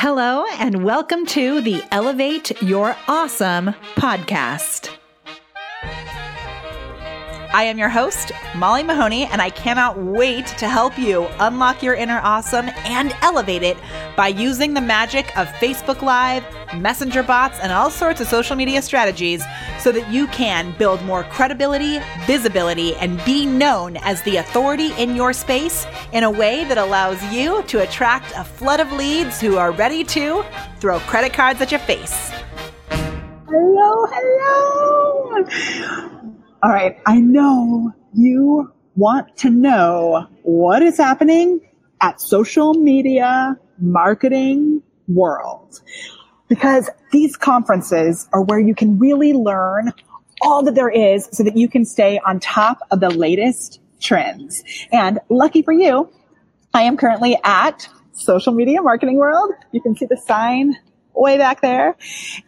Hello, and welcome to the Elevate Your Awesome podcast. I am your host, Molly Mahoney, and I cannot wait to help you unlock your inner awesome and elevate it by using the magic of Facebook Live, Messenger bots, and all sorts of social media strategies so that you can build more credibility, visibility, and be known as the authority in your space in a way that allows you to attract a flood of leads who are ready to throw credit cards at your face. Hello, hello. All right, I know you want to know what is happening at social media marketing world because these conferences are where you can really learn all that there is so that you can stay on top of the latest trends. And lucky for you, I am currently at social media marketing world. You can see the sign way back there.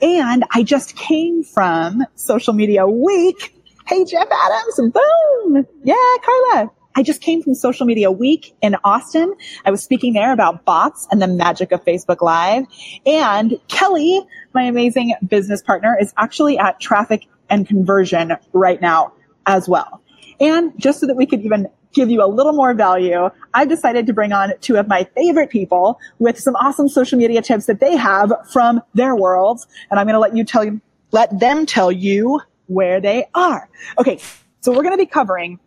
And I just came from social media week Hey, Jeff Adams. Boom. Yeah, Carla. I just came from social media week in Austin. I was speaking there about bots and the magic of Facebook Live. And Kelly, my amazing business partner, is actually at traffic and conversion right now as well. And just so that we could even give you a little more value, I've decided to bring on two of my favorite people with some awesome social media tips that they have from their worlds. And I'm going to let you tell you, let them tell you where they are. Okay. So we're going to be covering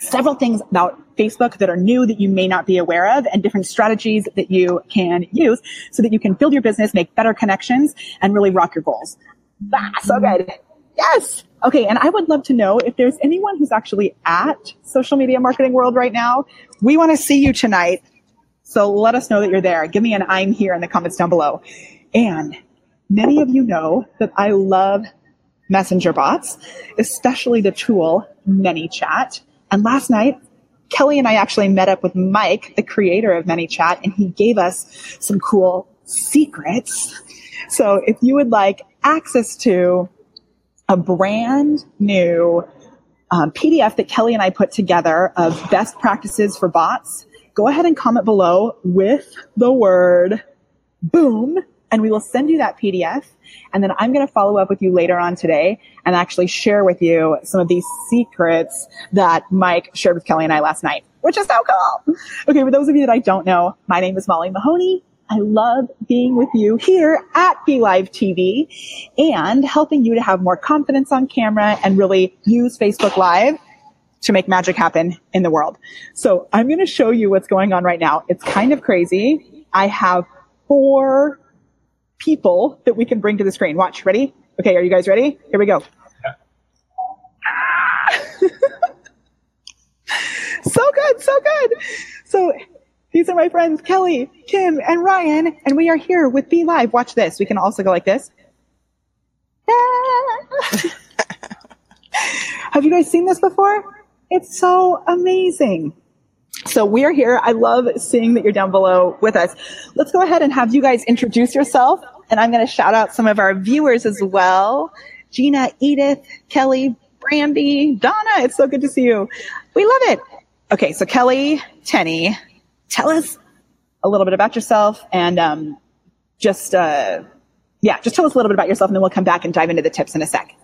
several things about Facebook that are new that you may not be aware of and different strategies that you can use so that you can build your business, make better connections and really rock your goals. Ah, so good. Yes. Okay. And I would love to know if there's anyone who's actually at social media marketing world right now. We want to see you tonight. So let us know that you're there. Give me an I'm here in the comments down below. And many of you know that I love messenger bots, especially the tool ManyChat. And last night, Kelly and I actually met up with Mike, the creator of ManyChat, and he gave us some cool secrets. So if you would like access to a brand new um, PDF that Kelly and I put together of best practices for bots, go ahead and comment below with the word boom and we will send you that PDF. And then I'm going to follow up with you later on today and actually share with you some of these secrets that Mike shared with Kelly and I last night, which is so cool. Okay. For those of you that I don't know, my name is Molly Mahoney. I love being with you here at Be Live TV and helping you to have more confidence on camera and really use Facebook Live to make magic happen in the world. So I'm going to show you what's going on right now. It's kind of crazy. I have four people that we can bring to the screen. Watch, ready? Okay, are you guys ready? Here we go. so good, so good. So these are my friends, Kelly, Kim, and Ryan, and we are here with Be Live. Watch this. We can also go like this. Have you guys seen this before? It's so amazing. So we are here. I love seeing that you're down below with us. Let's go ahead and have you guys introduce yourself. And I'm going to shout out some of our viewers as well. Gina, Edith, Kelly, Brandy, Donna. It's so good to see you. We love it. Okay. So Kelly, Tenney, tell us a little bit about yourself and, um, just, uh, yeah, just tell us a little bit about yourself and then we'll come back and dive into the tips in a sec.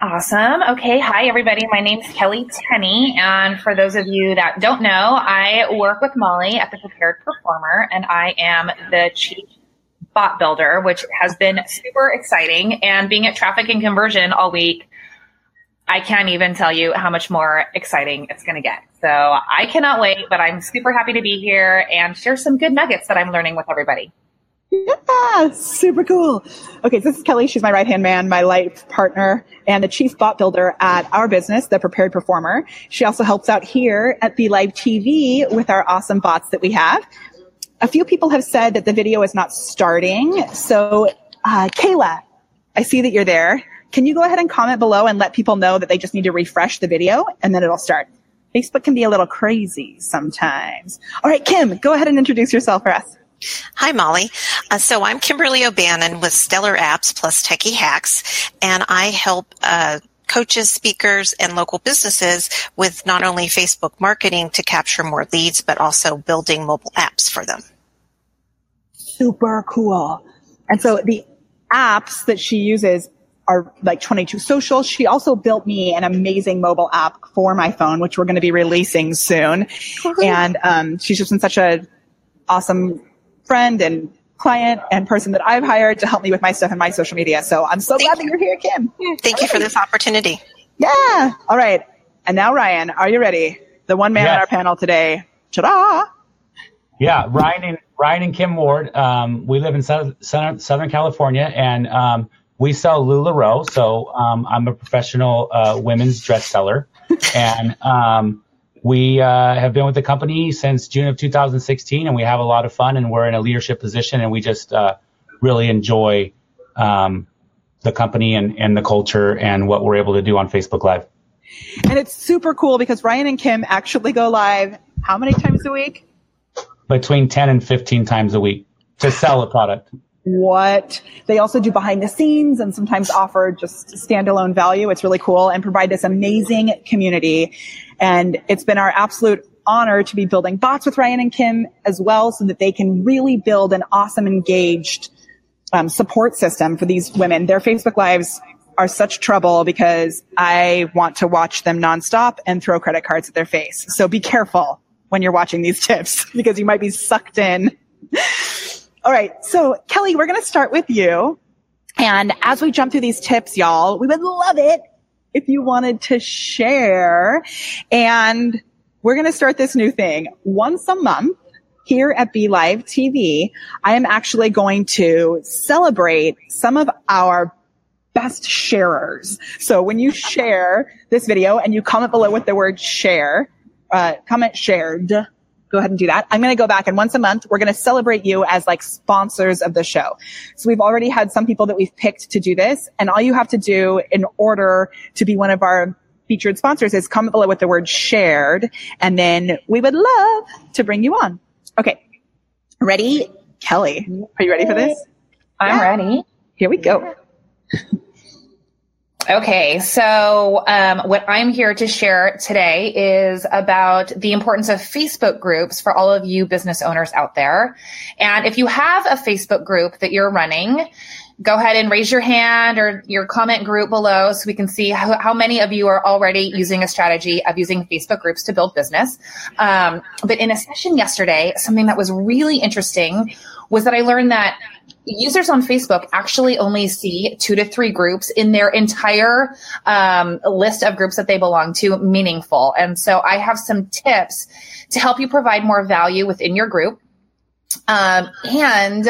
Awesome. Okay. Hi, everybody. My name's Kelly Tenney. And for those of you that don't know, I work with Molly at the Prepared Performer, and I am the chief bot builder, which has been super exciting. And being at traffic and conversion all week, I can't even tell you how much more exciting it's going to get. So I cannot wait, but I'm super happy to be here and share some good nuggets that I'm learning with everybody. Yeah, super cool. Okay, this is Kelly. She's my right hand man, my life partner, and the chief bot builder at our business, The Prepared Performer. She also helps out here at Be Live TV with our awesome bots that we have. A few people have said that the video is not starting. So, uh, Kayla, I see that you're there. Can you go ahead and comment below and let people know that they just need to refresh the video and then it'll start? Facebook can be a little crazy sometimes. All right, Kim, go ahead and introduce yourself for us. Hi, Molly. Uh, so I'm Kimberly O'Bannon with Stellar Apps plus Techie Hacks, and I help uh, coaches, speakers, and local businesses with not only Facebook marketing to capture more leads, but also building mobile apps for them. super cool. And so the apps that she uses are like 22 social. She also built me an amazing mobile app for my phone, which we're going to be releasing soon. And um, she's just been such a awesome friend and client and person that I've hired to help me with my stuff and my social media. So I'm so Thank glad that you're here, Kim. Thank you for this opportunity. Yeah. All right. And now, Ryan, are you ready? The one man on our panel today. Ta-da! Yeah, Ryan and Ryan and Kim Ward. Um, we live in South, Southern, Southern California, and um, we sell Lularoe. So um, I'm a professional uh, women's dress seller, and um, we uh, have been with the company since June of 2016, and we have a lot of fun, and we're in a leadership position, and we just uh, really enjoy um, the company and, and the culture and what we're able to do on Facebook Live. And it's super cool because Ryan and Kim actually go live how many times a week? Between 10 and 15 times a week to sell a product. What? They also do behind the scenes and sometimes offer just standalone value. It's really cool and provide this amazing community. And it's been our absolute honor to be building bots with Ryan and Kim as well so that they can really build an awesome engaged um, support system for these women. Their Facebook lives are such trouble because I want to watch them nonstop and throw credit cards at their face. So be careful when you're watching these tips because you might be sucked in. All right. So Kelly, we're going to start with you. And as we jump through these tips, y'all, we would love it if you wanted to share. And we're going to start this new thing once a month here at Be Live TV. I am actually going to celebrate some of our best sharers. So when you share this video and you comment below with the word share, uh, comment shared, go ahead and do that. I'm going to go back and once a month, we're going to celebrate you as like sponsors of the show. So we've already had some people that we've picked to do this. And all you have to do in order to be one of our featured sponsors is comment below with the word shared. And then we would love to bring you on. Okay. Ready? Kelly, are you ready for this? I'm Yeah. ready. Here we go. Okay, so um, what I'm here to share today is about the importance of Facebook groups for all of you business owners out there. And if you have a Facebook group that you're running, go ahead and raise your hand or your comment group below so we can see how, how many of you are already using a strategy of using Facebook groups to build business. Um, but in a session yesterday, something that was really interesting was that I learned that users on Facebook actually only see two to three groups in their entire um, list of groups that they belong to meaningful. And so I have some tips to help you provide more value within your group. Um, and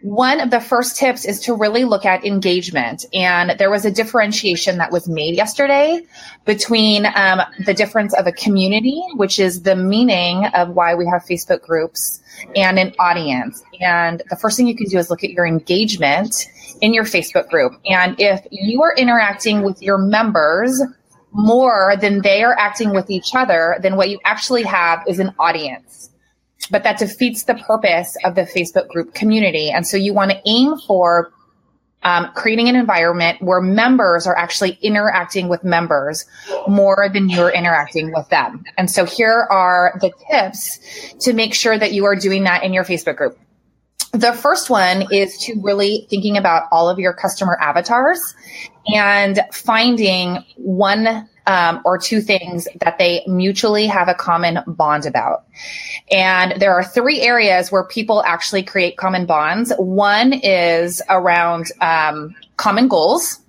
one of the first tips is to really look at engagement. And there was a differentiation that was made yesterday between um, the difference of a community, which is the meaning of why we have Facebook groups, and an audience. And the first thing you can do is look at your engagement in your Facebook group. And if you are interacting with your members more than they are acting with each other, then what you actually have is an audience but that defeats the purpose of the Facebook group community. And so you want to aim for um, creating an environment where members are actually interacting with members more than you're interacting with them. And so here are the tips to make sure that you are doing that in your Facebook group. The first one is to really thinking about all of your customer avatars and finding one um, or two things that they mutually have a common bond about. And there are three areas where people actually create common bonds. One is around um, common goals.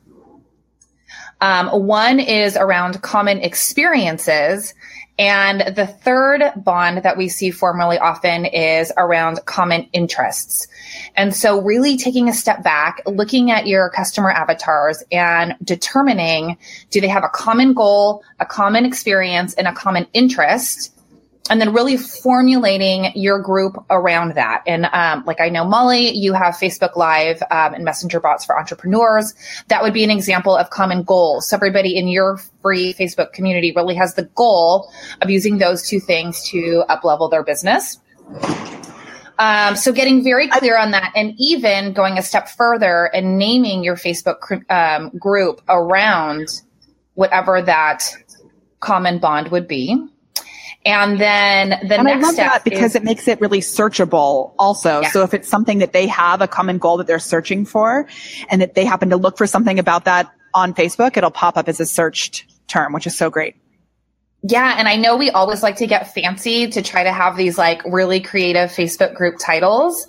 Um, one is around common experiences. And the third bond that we see formally often is around common interests. And so really taking a step back, looking at your customer avatars and determining, do they have a common goal, a common experience, and a common interest? And then really formulating your group around that. And um, like I know, Molly, you have Facebook Live um, and Messenger bots for entrepreneurs. That would be an example of common goals. So everybody in your free Facebook community really has the goal of using those two things to uplevel their business. Um, so getting very clear on that, and even going a step further and naming your Facebook um, group around whatever that common bond would be. And then the and next I love step that because is, it makes it really searchable also. Yeah. So if it's something that they have a common goal that they're searching for and that they happen to look for something about that on Facebook, it'll pop up as a searched term, which is so great. Yeah, and I know we always like to get fancy to try to have these like really creative Facebook group titles,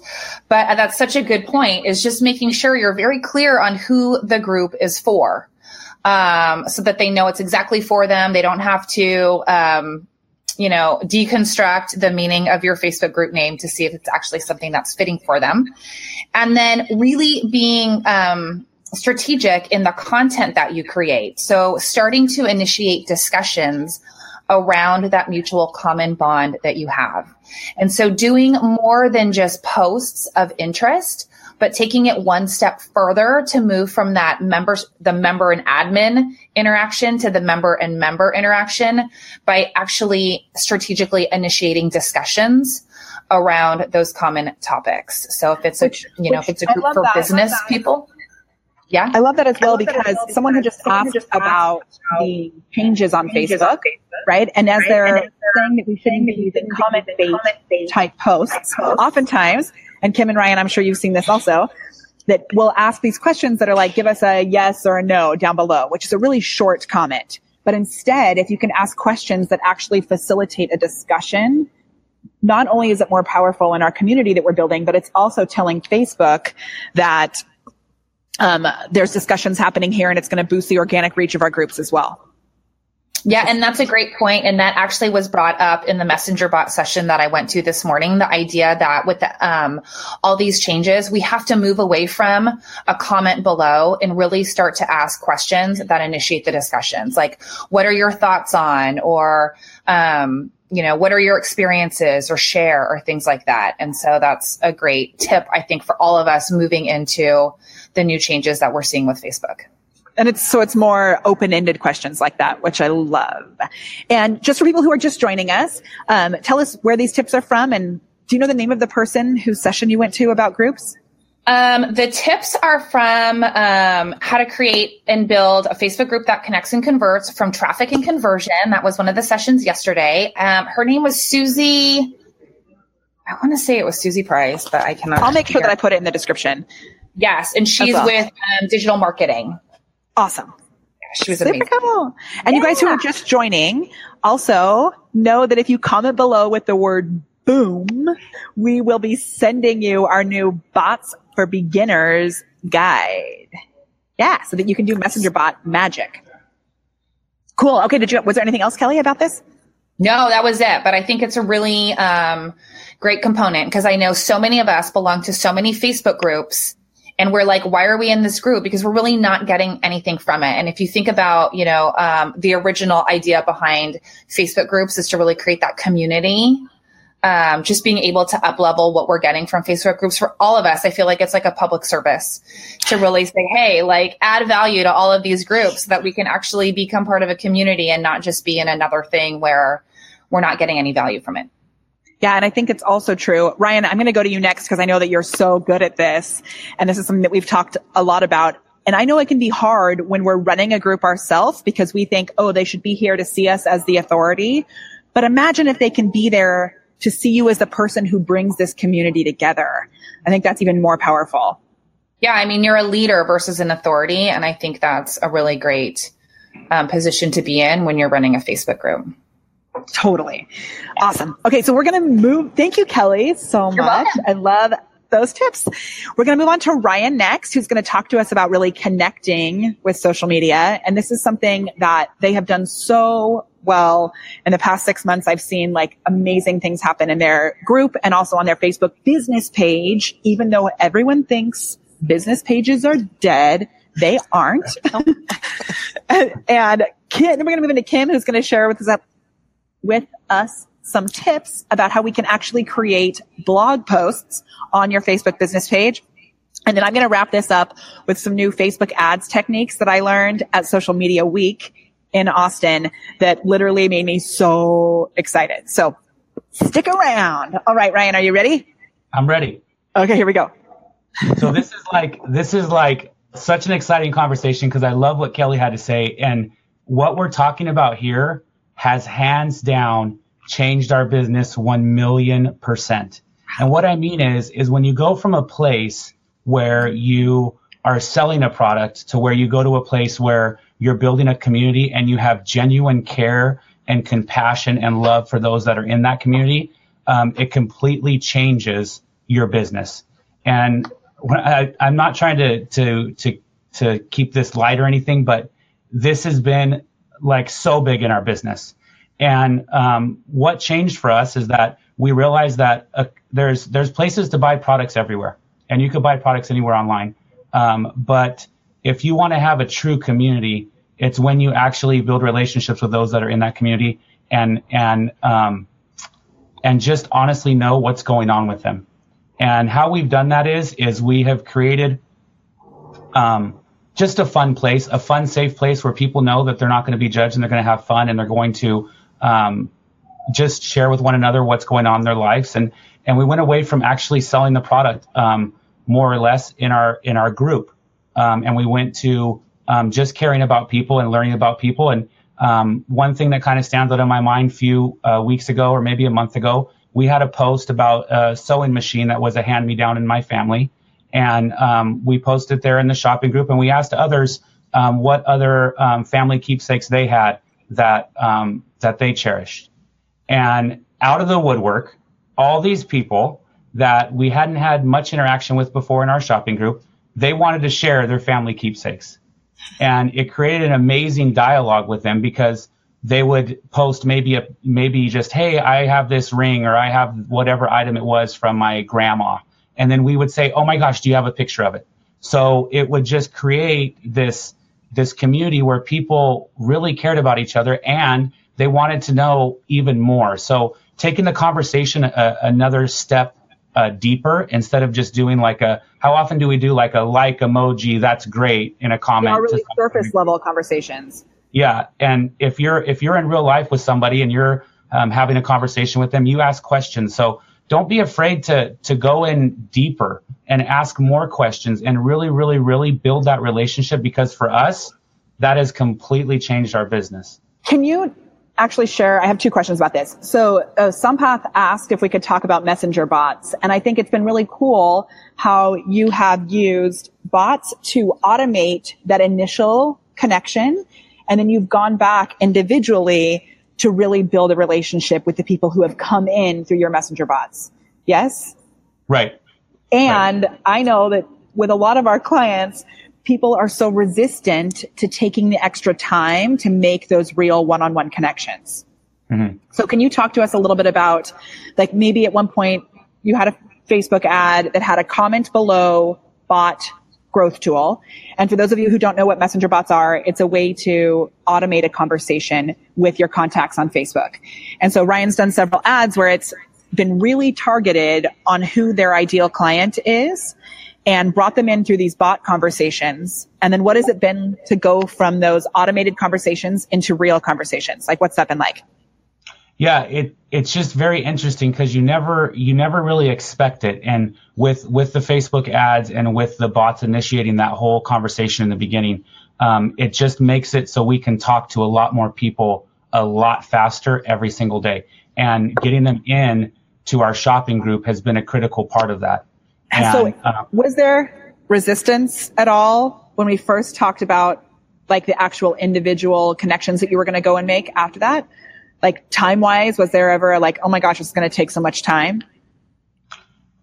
but that's such a good point is just making sure you're very clear on who the group is for. Um, so that they know it's exactly for them. They don't have to, um, you know, deconstruct the meaning of your Facebook group name to see if it's actually something that's fitting for them. And then really being, um, strategic in the content that you create. So starting to initiate discussions around that mutual common bond that you have. And so doing more than just posts of interest, but taking it one step further to move from that members, the member and admin interaction to the member and member interaction by actually strategically initiating discussions around those common topics. So if it's a, you know, if it's a group for that. Business people. Yeah. I love that as well love that because well someone had just someone asked just asked about about the changes on changes Facebook, on Facebook, right? And as right? they're And as they're saying that we shouldn't be using comment-based comment-based type posts, posts. oftentimes, and Kim and Ryan, I'm sure you've seen this also, that we'll ask these questions that are like, give us a yes or a no down below, which is a really short comment. But instead, if you can ask questions that actually facilitate a discussion, not only is it more powerful in our community that we're building, but it's also telling Facebook that um, there's discussions happening here and it's going to boost the organic reach of our groups as well. Yeah, and that's a great point. And that actually was brought up in the messenger bot session that I went to this morning. The idea that with the, um, all these changes, we have to move away from a comment below and really start to ask questions that initiate the discussions. Like, what are your thoughts on, or, um, you know, what are your experiences or share or things like that. And so that's a great tip, I think, for all of us moving into the new changes that we're seeing with Facebook. And it's so it's more open-ended questions like that, which I love. And just for people who are just joining us, um, tell us where these tips are from, and do you know the name of the person whose session you went to about groups? Um, the tips are from um, how to create and build a Facebook group that connects and converts from traffic and conversion. That was one of the sessions yesterday. Um, her name was Susie. I want to say it was Susie Price, but I cannot. I'll make sure that I put it in the description. yes, and she's with um, digital marketing. Awesome. She was Super amazing. cool. And you guys who are just joining, also know that if you comment below with the word boom, we will be sending you our new bots for beginners guide. Yeah, so that you can do messenger bot magic. Cool. Okay, did you was there anything else, Kelly, about this? No, that was it. But I think it's a really um, great component because I know so many of us belong to so many Facebook groups. And we're like, why are we in this group? Because we're really not getting anything from it. And if you think about, you know, um, the original idea behind Facebook groups is to really create that community. Um, just being able to up level what we're getting from Facebook groups for all of us. I feel like it's like a public service to really say, Hey, like add value to all of these groups so that we can actually become part of a community and not just be in another thing where we're not getting any value from it. Yeah, and I think it's also true. Ryan, I'm going to go to you next because I know that you're so good at this. And this is something that we've talked a lot about. And I know it can be hard when we're running a group ourselves because we think, oh, they should be here to see us as the authority. But imagine if they can be there to see you as the person who brings this community together. I think that's even more powerful. Yeah, I mean, you're a leader versus an authority. And I think that's a really great um, position to be in when you're running a Facebook group. Totally. Awesome. Okay. So we're going to move. Thank you, Kelly, so You're much. welcome. I love those tips. We're going to move on to Ryan next, who's going to talk to us about really connecting with social media. And this is something that they have done so well in the past six months. I've seen like amazing things happen in their group and also on their Facebook business page, even though everyone thinks business pages are dead. They aren't. and, and Kim, we're going to move into Kim, who's going to share with us with us some tips about how we can actually create blog posts on your Facebook business page. And then I'm going to wrap this up with some new Facebook ads techniques that I learned at Social Media Week in Austin that literally made me so excited. So stick around. All right, Ryan, are you ready? I'm ready. Okay, here we go. so this is like this is like such an exciting conversation because I love what Kelly had to say and what we're talking about here has hands down changed our business 1 million percent. And what I mean is, is when you go from a place where you are selling a product to where you go to a place where you're building a community and you have genuine care and compassion and love for those that are in that community, um, it completely changes your business. And I, I'm not trying to, to, to, to keep this light or anything, but this has been like so big in our business. And um, what changed for us is that we realized that uh, there's there's places to buy products everywhere, and you could buy products anywhere online. Um, but if you want to have a true community, it's when you actually build relationships with those that are in that community and and um, and just honestly know what's going on with them. And how we've done that is is we have created um, just a fun place, a fun, safe place where people know that they're not going to be judged and they're going to have fun and they're going to um, just share with one another what's going on in their lives. And and we went away from actually selling the product um, more or less in our in our group, um, and we went to um, just caring about people and learning about people. And um, one thing that kind of stands out in my mind a few uh, weeks ago, or maybe a month ago, we had a post about a sewing machine that was a hand me down in my family, and um, we posted there in the shopping group, and we asked others um, what other family keepsakes they had that that they cherished. And out of the woodwork, all these people that we hadn't had much interaction with before in our shopping group, they wanted to share their family keepsakes. And it created an amazing dialogue with them because they would post maybe a maybe just, hey, I have this ring or I have whatever item it was from my grandma. And then we would say, oh my gosh, do you have a picture of it? So it would just create this this community where people really cared about each other and they wanted to know even more. So taking the conversation a, another step uh, deeper instead of just doing like a how often do we do like a like emoji that's great in a comment yeah, really surface level conversations yeah and if you're if you're in real life with somebody and you're um, having a conversation with them you ask questions so don't be afraid to to go in deeper and ask more questions and really really really build that relationship because for us that has completely changed our business can you actually share, I have two questions about this. So uh, Sampath asked if we could talk about messenger bots. And I think it's been really cool how you have used bots to automate that initial connection. And then you've gone back individually to really build a relationship with the people who have come in through your messenger bots. Yes? Right. And right. I know that with a lot of our clients, people are so resistant to taking the extra time to make those real one-on-one connections. Mm-hmm. So can you talk to us a little bit about like maybe at one point you had a Facebook ad that had a comment below bot growth tool. And for those of you who don't know what messenger bots are, it's a way to automate a conversation with your contacts on Facebook. And so Ryan's done several ads where it's been really targeted on who their ideal client is and brought them in through these bot conversations. And then what has it been to go from those automated conversations into real conversations? Like what's that been like? Yeah, it it's just very interesting because you never you never really expect it. And with with the Facebook ads and with the bots initiating that whole conversation in the beginning, um, it just makes it so we can talk to a lot more people a lot faster every single day. And getting them in to our shopping group has been a critical part of that. And, so, uh, was there resistance at all when we first talked about like the actual individual connections that you were going to go and make after that? Like time wise, was there ever like, oh my gosh, it's going to take so much time?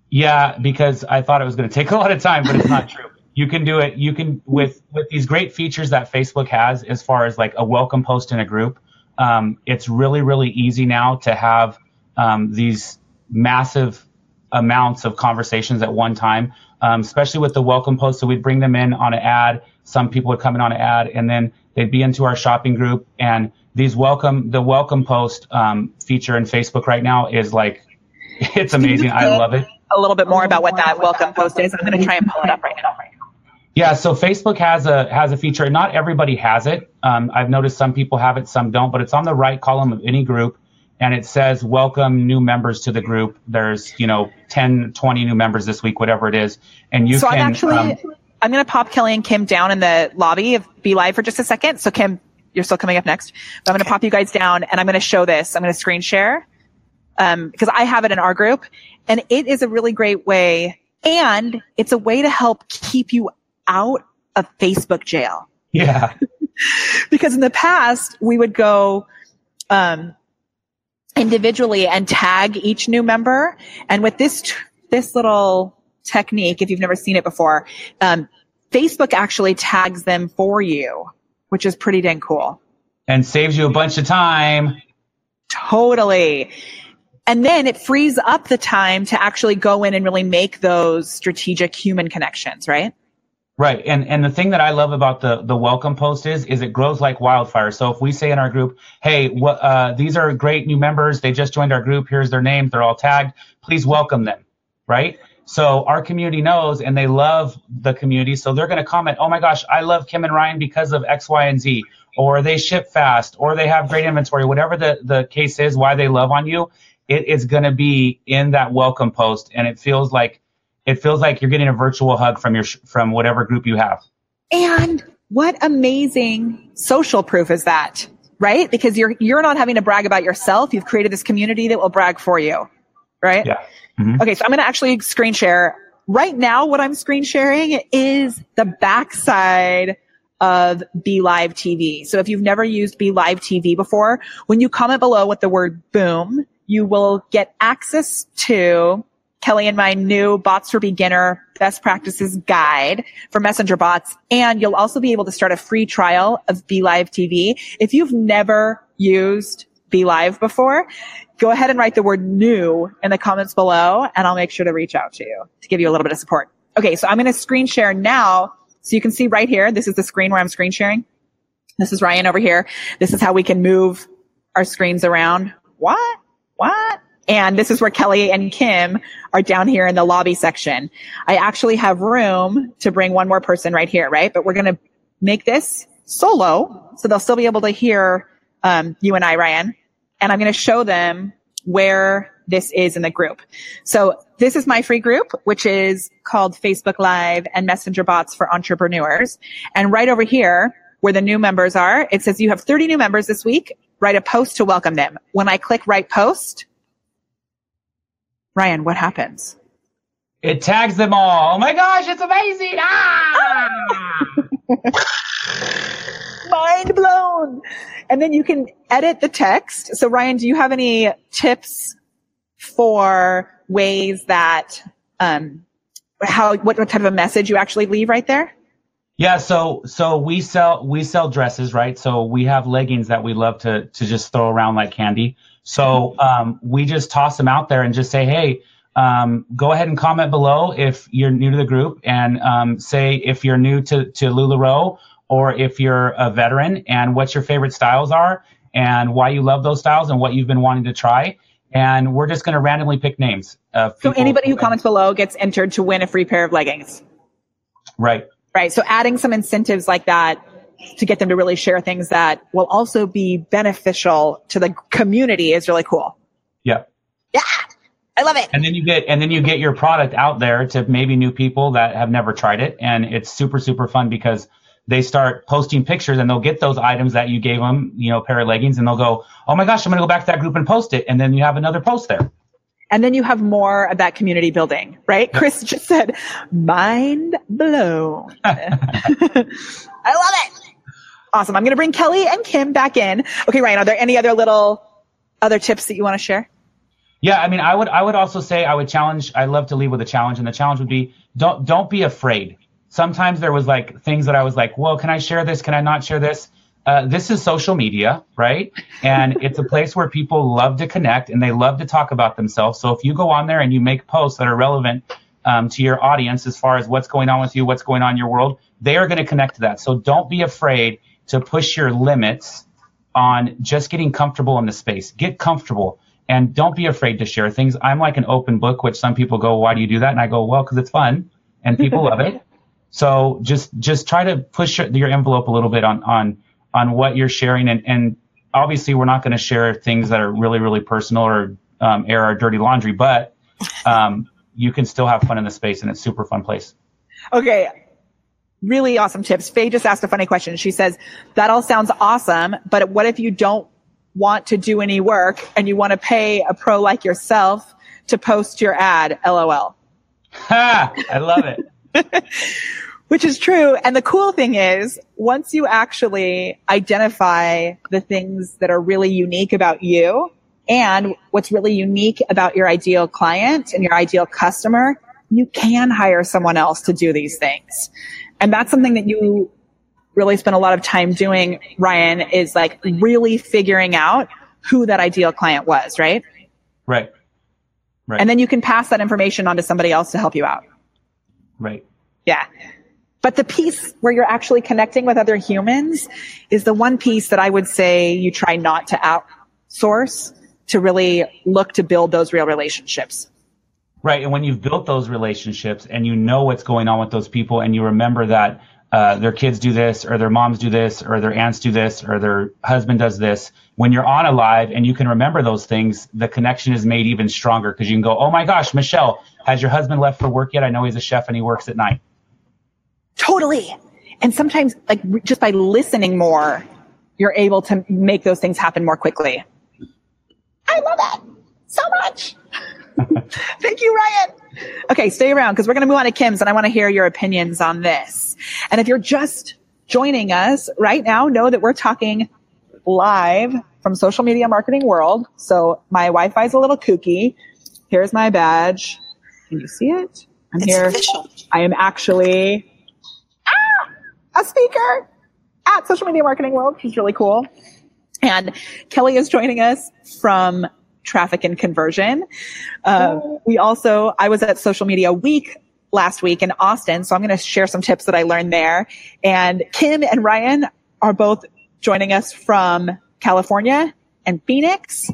Yeah, because I thought it was going to take a lot of time, but it's not true. You can do it. You can with with these great features that Facebook has, as far as like a welcome post in a group. Um, it's really really easy now to have um, these massive amounts of conversations at one time, um, especially with the welcome post. So we'd bring them in on an ad. Some people would come in on an ad, and then they'd be into our shopping group. And these welcome, the welcome post um, feature in Facebook right now is like, it's amazing. I love it. A little bit more about what that welcome post is. I'm going to try and pull it up right now. Yeah, so Facebook has a has a feature. Not everybody has it. Um, I've noticed some people have it, some don't. But it's on the right column of any group and it says welcome new members to the group. There's, you know, 10, 20 new members this week, whatever it is. And you so can. I'm actually, um, I'm going to pop Kelly and Kim down in the lobby of Be Live for just a second. So Kim, you're still coming up next, but I'm going to pop you guys down and I'm going to show this. I'm going to screen share um, because I have it in our group and it is a really great way and it's a way to help keep you out of Facebook jail. Yeah. because in the past we would go, um, individually and tag each new member. And with this, this little technique, if you've never seen it before, um, Facebook actually tags them for you, which is pretty dang cool. And saves you a bunch of time. Totally. And then it frees up the time to actually go in and really make those strategic human connections, right? Right. And and the thing that I love about the the welcome post is is it grows like wildfire. So if we say in our group, "Hey, what uh, these are great new members. They just joined our group. Here's their names. They're all tagged. Please welcome them." Right? So our community knows and they love the community. So they're going to comment, "Oh my gosh, I love Kim and Ryan because of X, Y, and Z." Or they ship fast, or they have great inventory, whatever the, the case is, why they love on you, it is going to be in that welcome post. And it feels like it feels like you're getting a virtual hug from your from whatever group you have. And what amazing social proof is that, right? Because you're you're not having to brag about yourself. You've created this community that will brag for you, right? Yeah. Mm-hmm. Okay, so I'm going to actually screen share right now. What I'm screen sharing is the backside of Be Live TV. So if you've never used Be Live TV before, when you comment below with the word boom, you will get access to Kelly and my new bots for beginner best practices guide for messenger bots. And you'll also be able to start a free trial of Be Live TV. If you've never used Be Live before, go ahead and write the word new in the comments below and I'll make sure to reach out to you to give you a little bit of support. Okay. So I'm going to screen share now. So you can see right here. This is the screen where I'm screen sharing. This is Ryan over here. This is how we can move our screens around. What? What? And this is where Kelly and Kim are down here in the lobby section. I actually have room to bring one more person right here, right? But we're going to make this solo. So they'll still be able to hear, um, you and I, Ryan. And I'm going to show them where this is in the group. So this is my free group, which is called Facebook Live and Messenger Bots for Entrepreneurs. And right over here, where the new members are, it says you have 30 new members this week. Write a post to welcome them. When I click write post, Ryan, what happens? It tags them all. Oh my gosh, it's amazing! Ah! Mind blown. And then you can edit the text. So Ryan, do you have any tips for ways that um, how what, what type of a message you actually leave right there? Yeah, so so we sell we sell dresses, right? So we have leggings that we love to to just throw around like candy. So um, we just toss them out there and just say, hey, um, go ahead and comment below if you're new to the group and um, say if you're new to, to LuLaRoe or if you're a veteran and what your favorite styles are and why you love those styles and what you've been wanting to try. And we're just going to randomly pick names. so anybody who comments below gets entered to win a free pair of leggings. Right. Right. So adding some incentives like that to get them to really share things that will also be beneficial to the community is really cool. Yeah. Yeah. I love it. And then you get and then you get your product out there to maybe new people that have never tried it and it's super super fun because they start posting pictures and they'll get those items that you gave them, you know, pair of leggings and they'll go, "Oh my gosh, I'm going to go back to that group and post it." And then you have another post there. And then you have more of that community building, right? Chris just said, mind blown. I love it. Awesome. I'm going to bring Kelly and Kim back in. Okay, Ryan, are there any other little other tips that you want to share? Yeah, I mean, I would I would also say I would challenge. I love to leave with a challenge, and the challenge would be don't don't be afraid. Sometimes there was like things that I was like, well, can I share this? Can I not share this? Uh, this is social media, right? And it's a place where people love to connect and they love to talk about themselves. So if you go on there and you make posts that are relevant um, to your audience as far as what's going on with you, what's going on in your world, they are going to connect to that. So don't be afraid to push your limits on just getting comfortable in the space. Get comfortable and don't be afraid to share things. I'm like an open book, which some people go, why do you do that? And I go, well, because it's fun and people love it. So just just try to push your envelope a little bit on on on what you're sharing, and and obviously we're not going to share things that are really really personal or um, air our dirty laundry, but um, you can still have fun in the space, and it's super fun place. Okay, really awesome tips. Faye just asked a funny question. She says, that all sounds awesome, but what if you don't want to do any work and you want to pay a pro like yourself to post your ad. LOL. Ha! I love it. Which is true. And the cool thing is once you actually identify the things that are really unique about you and what's really unique about your ideal client and your ideal customer, you can hire someone else to do these things. And that's something that you really spend a lot of time doing, Ryan, is like really figuring out who that ideal client was, right? Right. Right. And then you can pass that information on to somebody else to help you out. right. Yeah. But the piece where you're actually connecting with other humans is the one piece that I would say you try not to outsource to really look to build those real relationships. Right. And when you've built those relationships and you know what's going on with those people and you remember that uh, their kids do this or their moms do this or their aunts do this or their husband does this, when you're on a live and you can remember those things, the connection is made even stronger because you can go, oh my gosh, Michelle, has your husband left for work yet? I know he's a chef and he works at night. Totally. And sometimes like just by listening more, you're able to make those things happen more quickly. I love it so much. Thank you, Ryan. Okay, stay around because we're going to move on to Kim's and I want to hear your opinions on this. And if you're just joining us right now, know that we're talking live from social media marketing world. So my Wi-Fi is a little kooky. Here's my badge. Can you see it? I'm It's here. official. I am actually ah, a speaker at Social Media Marketing World, which is really cool. And Kelly is joining us from Traffic and Conversion. Uh, we also, I was at Social Media Week last week in Austin, so I'm going to share some tips that I learned there. And Kim and Ryan are both joining us from California and Phoenix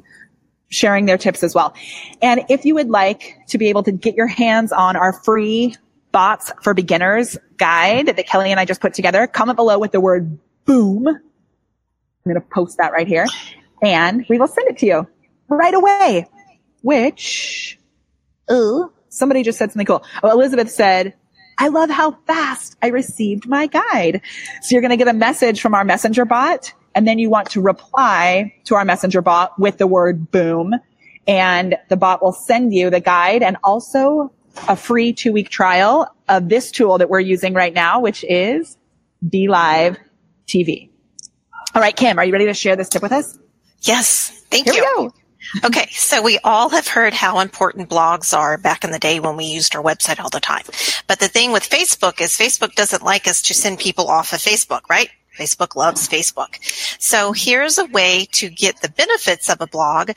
sharing their tips as well. And if you would like to be able to get your hands on our free bots for beginners guide that Kelly and I just put together, comment below with the word boom. I'm going to post that right here and we will send it to you right away, which, oh, somebody just said something cool. Oh, Elizabeth said, I love how fast I received my guide. So you're going to get a message from our messenger bot and then you want to reply to our messenger bot with the word boom and the bot will send you the guide and also a free two week trial of this tool that we're using right now, which is Be Live TV. All right, Kim, are you ready to share this tip with us? Yes. Thank Here you. Okay, so we all have heard how important blogs are back in the day when we used our website all the time. But the thing with Facebook is Facebook doesn't like us to send people off of Facebook, right? Facebook loves Facebook. So here's a way to get the benefits of a blog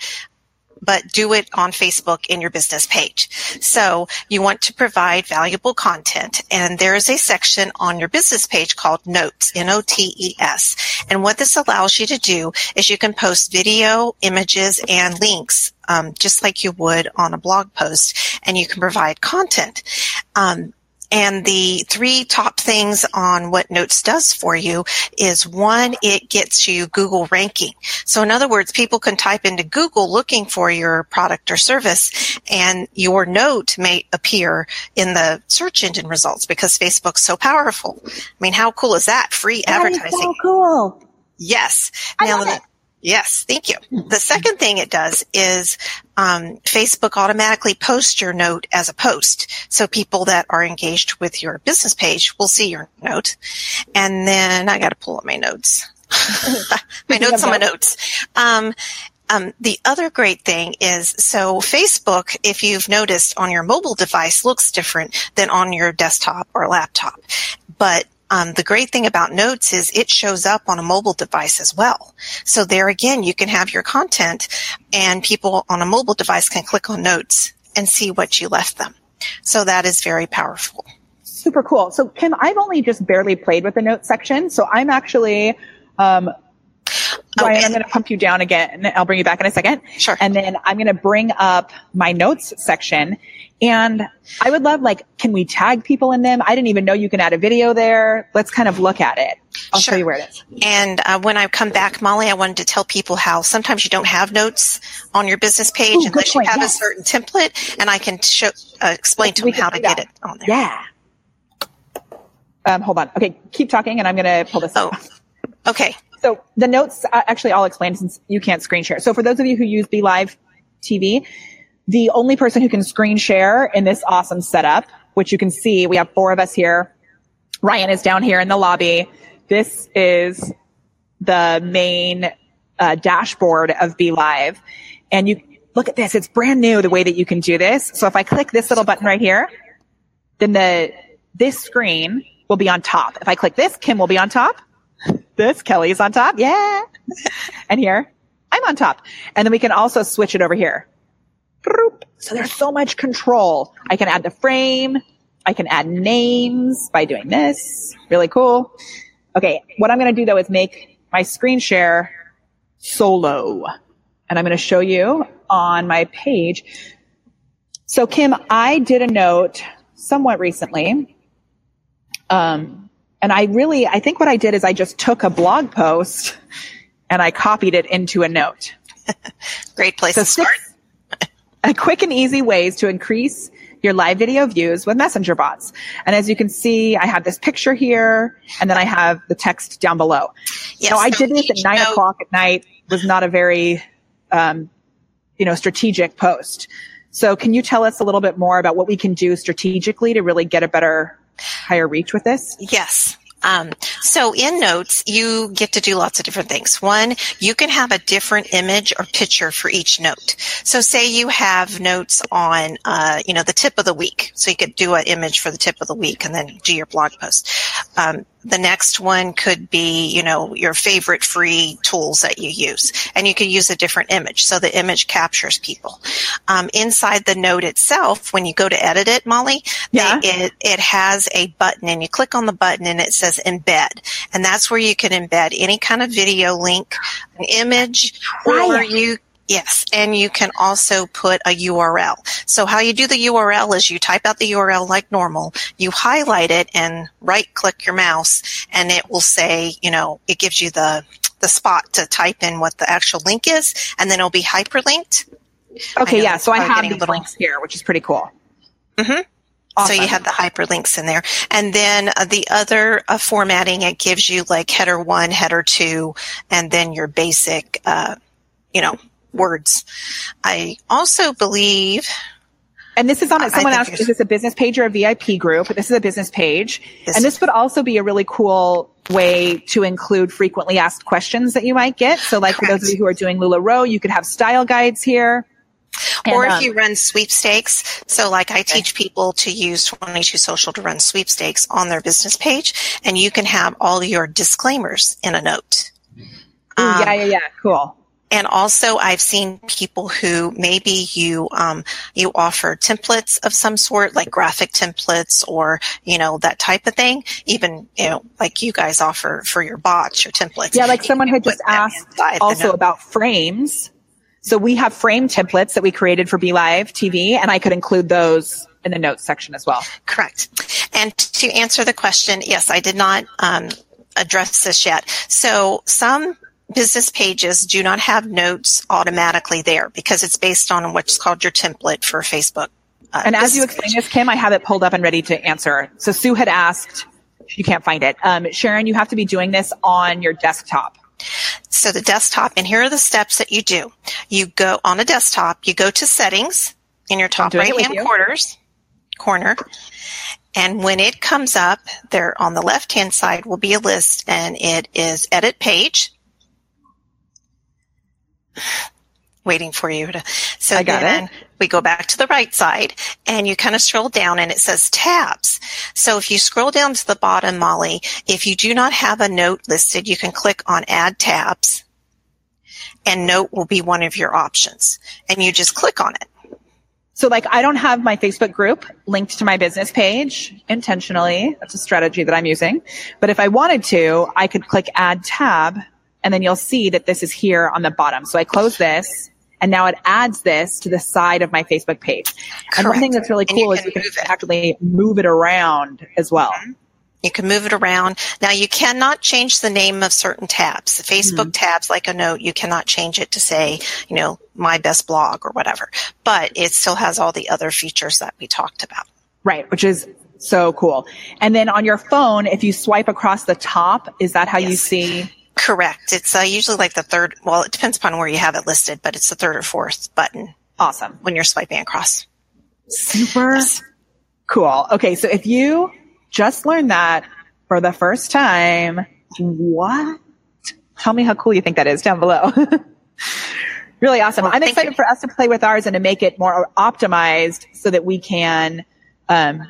but do it on Facebook in your business page. So you want to provide valuable content and there is a section on your business page called notes, N-O-T-E-S. And what this allows you to do is you can post video, images, and links, um, just like you would on a blog post and you can provide content. Um, and the three top things on what Notes does for you is one, it gets you Google ranking. So in other words, people can type into Google looking for your product or service and your note may appear in the search engine results because Facebook's so powerful. I mean, how cool is that? Free That is advertising. so cool. Yes. I Now, love it. Yes, thank you. The second thing it does is um, Facebook automatically posts your note as a post. So people that are engaged with your business page will see your note. And then I got to pull up my notes. my notes on my notes. Um, um, the other great thing is so Facebook, if you've noticed on your mobile device looks different than on your desktop or laptop. But um, the great thing about notes is it shows up on a mobile device as well. So there again, you can have your content and people on a mobile device can click on notes and see what you left them. So that is very powerful. Super cool. So Kim, I've only just barely played with the notes section. So I'm actually, um, Ryan, I'm going to pump you down again. I'll bring you back in a second. Sure. And then I'm going to bring up my notes section. And I would love, like, can we tag people in them? I didn't even know you can add a video there. Let's kind of look at it. I'll show you where it is. And uh, when I come back, Molly, I wanted to tell people how sometimes you don't have notes on your business page Ooh, unless you have yes. a certain template, and I can show, uh, explain to We them how to get that. it on there. Yeah. Um, hold on. Okay. Keep talking and I'm going to pull this Oh, up. okay. So the notes, uh, actually, I'll explain since you can't screen share. So for those of you who use Be Live TV, the only person who can screen share in this awesome setup, which you can see, we have four of us here. Ryan is down here in the lobby. This is the main uh, dashboard of Be Live. And you look at this. It's brand new the way that you can do this. So if I click this little button right here, then the, this screen will be on top. If I click this, Kim will be on top. This, Kelly's on top. Yeah. and here, I'm on top. And then we can also switch it over here. So there's so much control. I can add the frame. I can add names by doing this. Really cool. Okay. What I'm going to do though is make my screen share solo. And I'm going to show you on my page. So Kim, I did a note somewhat recently. Um, and I really, I think what I did is I just took a blog post and I copied it into a note. Great place so to start. a quick and easy ways to increase your live video views with messenger bots. And as you can see, I have this picture here and then I have the text down below. Yes, now I did this at nine note. o'clock at night was not a very, um, you know, strategic post. So can you tell us a little bit more about what we can do strategically to really get a better, higher reach with this? Yes. Um, so in notes, you get to do lots of different things. One, you can have a different image or picture for each note. So say you have notes on, uh, you know, the tip of the week. So you could do an image for the tip of the week and then do your blog post. Um, the next one could be, you know, your favorite free tools that you use. And you could use a different image. So the image captures people. Um, inside the note itself, when you go to edit it, Molly, yeah. They, it, it has a button and you click on the button and it says embed. And that's where you can embed any kind of video link, an image, or you Yes, and you can also put a URL. So how you do the URL is you type out the URL like normal, you highlight it and right click your mouse and it will say, you know, it gives you the the spot to type in what the actual link is and then it'll be hyperlinked. Okay, yeah, so I have these little... links here, which is pretty cool. Mhm. Awesome. So you have the hyperlinks in there. And then uh, the other uh, formatting, it gives you like header one, header two, and then your basic, uh, you know, words. I also believe. And this is on it. Someone asked, is this a business page or a VIP group? This is a business page. and this would also be a really cool way to include frequently asked questions that you might get. So like Correct. for those of you who are doing LuLaRoe, you could have style guides here. And, or if um, you run sweepstakes, so like I teach people to use 22 Social to run sweepstakes on their business page, and you can have all your disclaimers in a note. Ooh, um, yeah, yeah, yeah. Cool. And also, I've seen people who maybe you um, you offer templates of some sort, like graphic templates or you know that type of thing. Even you know, like you guys offer for your bots, your templates. Yeah, like someone had just asked also about frames. So we have frame templates that we created for Be Live TV, and I could include those in the notes section as well. Correct. And to answer the question, yes, I did not um, address this yet. So some business pages do not have notes automatically there because it's based on what's called your template for Facebook. Uh, and as you explain this, Kim, I have it pulled up and ready to answer. So Sue had asked, you can't find it. Um, Sharon, you have to be doing this on your desktop. So the desktop, and here are the steps that you do. You go on a desktop, you go to settings in your top right hand quarters, corner. And when it comes up, there on the left hand side will be a list and it is edit page waiting for you to. So then it. we go back to the right side and you kind of scroll down and it says tabs. So if you scroll down to the bottom, Molly, if you do not have a note listed, you can click on add tabs and note will be one of your options and you just click on it. So like I don't have my Facebook group linked to my business page intentionally. That's a strategy that I'm using. But if I wanted to, I could click add tab and then you'll see that this is here on the bottom. So I close this and now it adds this to the side of my Facebook page. Correct. And one thing that's really cool is you can actually move it around as well. Mm-hmm. You can move it around. Now you cannot change the name of certain tabs. The Facebook mm-hmm. tabs, like a note, you cannot change it to say, you know, my best blog or whatever, but it still has all the other features that we talked about. Right. Which is so cool. And then on your phone, if you swipe across the top, is that how yes. you see Correct. It's uh, usually like the third. Well, it depends upon where you have it listed, but it's the third or fourth button Awesome. when you're swiping across. Super cool. Okay, so if you just learned that for the first time, what? Tell me how cool you think that is down below. really awesome. Well, I'm excited you. for us to play with ours and to make it more optimized so that we can um,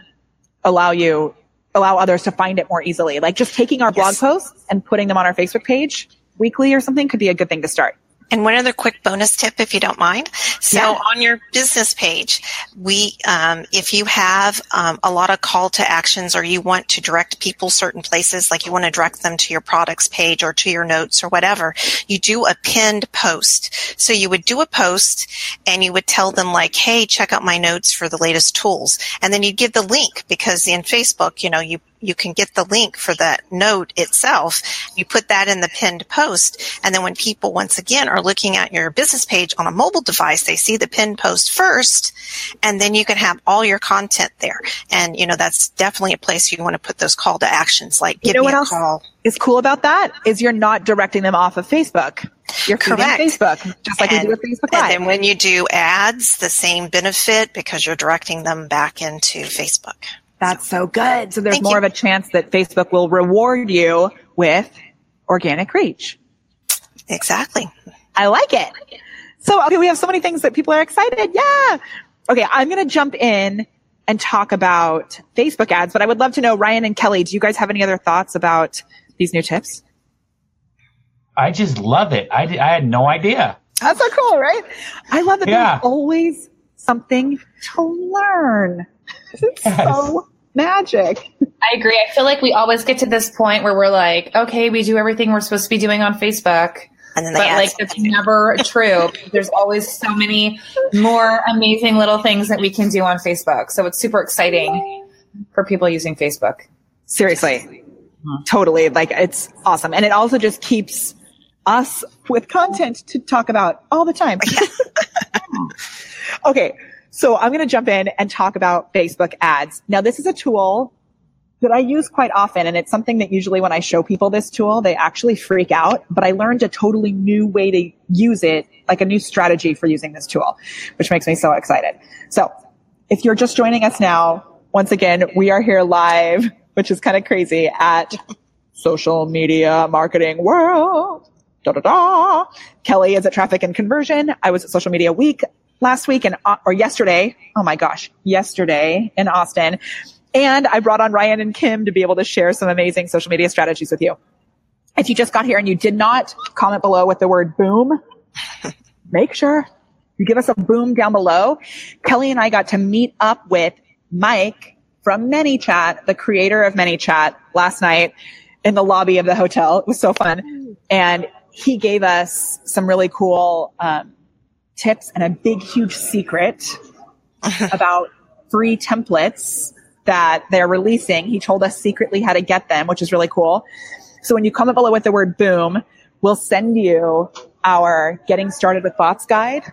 allow you allow others to find it more easily. Like just taking our blog Yes. posts and putting them on our Facebook page weekly or something could be a good thing to start. And one other quick bonus tip, if you don't mind. So Yeah. on your business page, we, um, if you have um, a lot of call to actions or you want to direct people certain places, like you want to direct them to your products page or to your notes or whatever, you do a pinned post. So you would do a post and you would tell them like, hey, check out my notes for the latest tools. And then you'd give the link because in Facebook, you know, you you can get the link for that note itself. You put that in the pinned post. And then when people once again are looking at your business page on a mobile device, they see the pinned post first. And then you can have all your content there. And, you know, that's definitely a place you want to put those call to actions like You give know me what a else? call. Is cool about that is you're not directing them off of Facebook. You're Correct. Facebook, just like you do with Facebook Live. And then when you do ads, the same benefit because you're directing them back into Facebook. That's so good. So there's Thank more you. of a chance that Facebook will reward you with organic reach. Exactly. I like it. So, okay, we have so many things that people are excited. Yeah. Okay, I'm going to jump in and talk about Facebook ads, but I would love to know, Ryan and Kelly, do you guys have any other thoughts about these new tips? I just love it. I, I had no idea. That's so cool, right? I love that Yeah. there's always something to learn. It's Yes. so magic. I agree. I feel like we always get to this point where we're like, okay, we do everything we're supposed to be doing on Facebook. And then they But add like that's never true. There's always so many more amazing little things that we can do on Facebook. So it's super exciting for people using Facebook. Seriously. Mm-hmm. Totally. Like it's awesome. And it also just keeps us with content to talk about all the time. okay. So I'm going to jump in and talk about Facebook ads. Now this is a tool that I use quite often. And it's something that usually when I show people this tool, they actually freak out, but I learned a totally new way to use it, like a new strategy for using this tool, which makes me so excited. So if you're just joining us now, once again, we are here live, which is kind of crazy at social media marketing world. Da, da, da. Kelly is at traffic and conversion. I was at social media week last week and, or yesterday. Oh my gosh, yesterday in Austin. And I brought on Ryan and Kim to be able to share some amazing social media strategies with you. If you just got here and you did not comment below with the word boom, make sure you give us a boom down below. Kelly and I got to meet up with Mike from ManyChat, the creator of ManyChat last night in the lobby of the hotel. It was so fun. And he gave us some really cool, um, tips and a big, huge secret about free templates that they're releasing. He told us secretly how to get them, which is really cool. So when you comment below with the word boom, we'll send you our getting started with bots guide.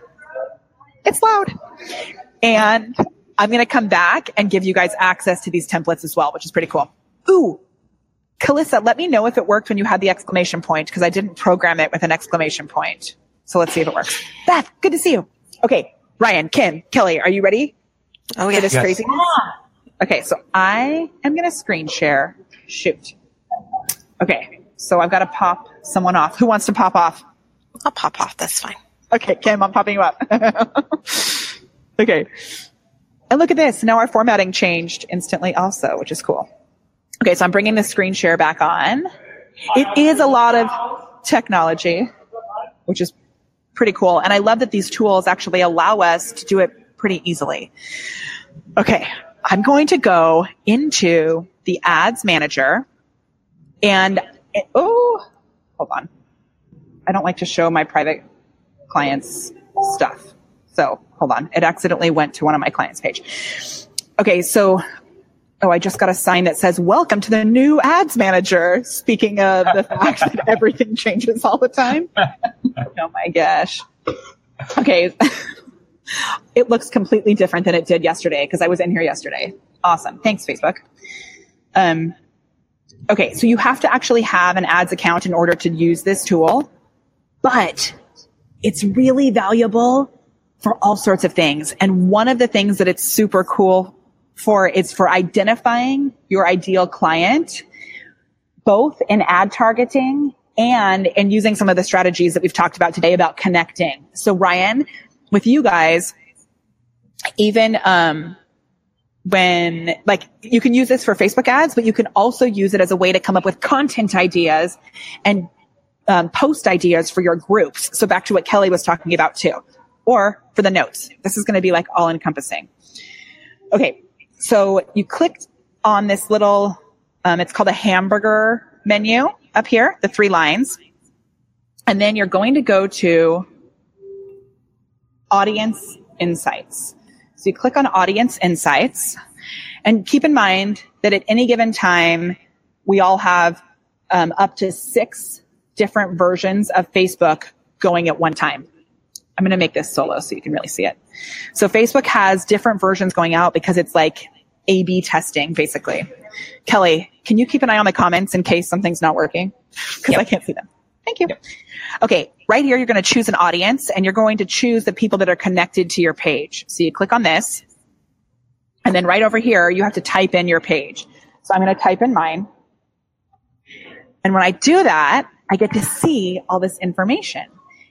It's loud. And I'm going to come back and give you guys access to these templates as well, which is pretty cool. Ooh, Kalissa, let me know if it worked when you had the exclamation point because I didn't program it with an exclamation point. So let's see if it works. Beth, good to see you. Okay. Ryan, Kim, Kelly, are you ready Oh yeah. this Yes. crazy? Okay, so I am going to screen share. Shoot. Okay, so I've got to pop someone off. Who wants to pop off? I'll pop off. That's fine. Okay, Kim, I'm popping you up. okay. And look at this. Now our formatting changed instantly also, which is cool. Okay, so I'm bringing the screen share back on. It is a lot of technology, which is pretty cool. And I love that these tools actually allow us to do it pretty easily. Okay, I'm going to go into the ads manager and, oh, hold on. I don't like to show my private clients stuff. So hold on. It accidentally went to one of my clients page. Okay. So, oh, I just got a sign that says, welcome to the new ads manager. Speaking of the fact that everything changes all the time. Oh my gosh. Okay. it looks completely different than it did yesterday because I was in here yesterday. Awesome. Thanks, Facebook. Um, okay, so you have to actually have an ads account in order to use this tool, but it's really valuable for all sorts of things. And one of the things that it's super cool for is for identifying your ideal client, both in ad targeting and in using some of the strategies that we've talked about today about connecting. So Ryan, with you guys, even, um, when like you can use this for Facebook ads, but you can also use it as a way to come up with content ideas and um, post ideas for your groups. So back to what Kelly was talking about too, or for the notes. This is going to be like all encompassing. Okay. So you clicked on this little, um, it's called a hamburger menu up here, the three lines. And then you're going to go to audience insights. So you click on audience insights and keep in mind that at any given time, we all have um, up to six different versions of Facebook going at one time. I'm going to make this solo so you can really see it. So Facebook has different versions going out because it's like A B testing basically. Kelly, can you keep an eye on the comments in case something's not working? Because yep. I can't see them. Thank you. Yep. Okay, right here, you're going to choose an audience and you're going to choose the people that are connected to your page. So you click on this and then right over here, you have to type in your page. So I'm going to type in mine. And when I do that, I get to see all this information.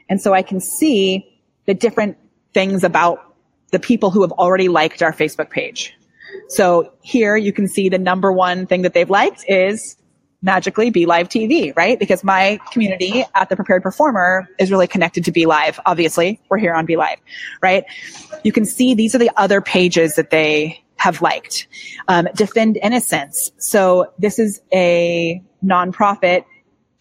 And so I can see the different things about the people who have already liked our Facebook page. So here you can see the number one thing that they've liked is magically Be Live TV, right? Because my community at the Prepared Performer is really connected to Be Live. Obviously, we're here on Be Live, right? You can see these are the other pages that they have liked. Um, Defend Innocence. So this is a nonprofit.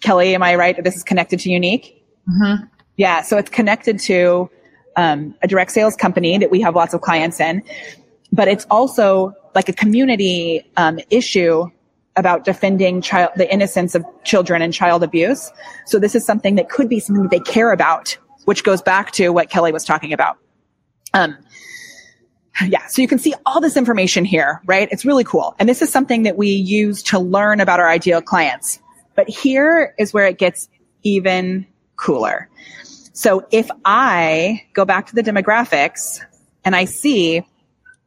Kelly, am I right? This is connected to Younique. Mm-hmm. Yeah. So it's connected to um, a direct sales company that we have lots of clients in, but it's also like a community um, issue about defending child, the innocence of children and child abuse. So this is something that could be something that they care about, which goes back to what Kelly was talking about. Um, yeah, so you can see all this information here, right? It's really cool. And this is something that we use to learn about our ideal clients. But here is where it gets even cooler. So if I go back to the demographics and I see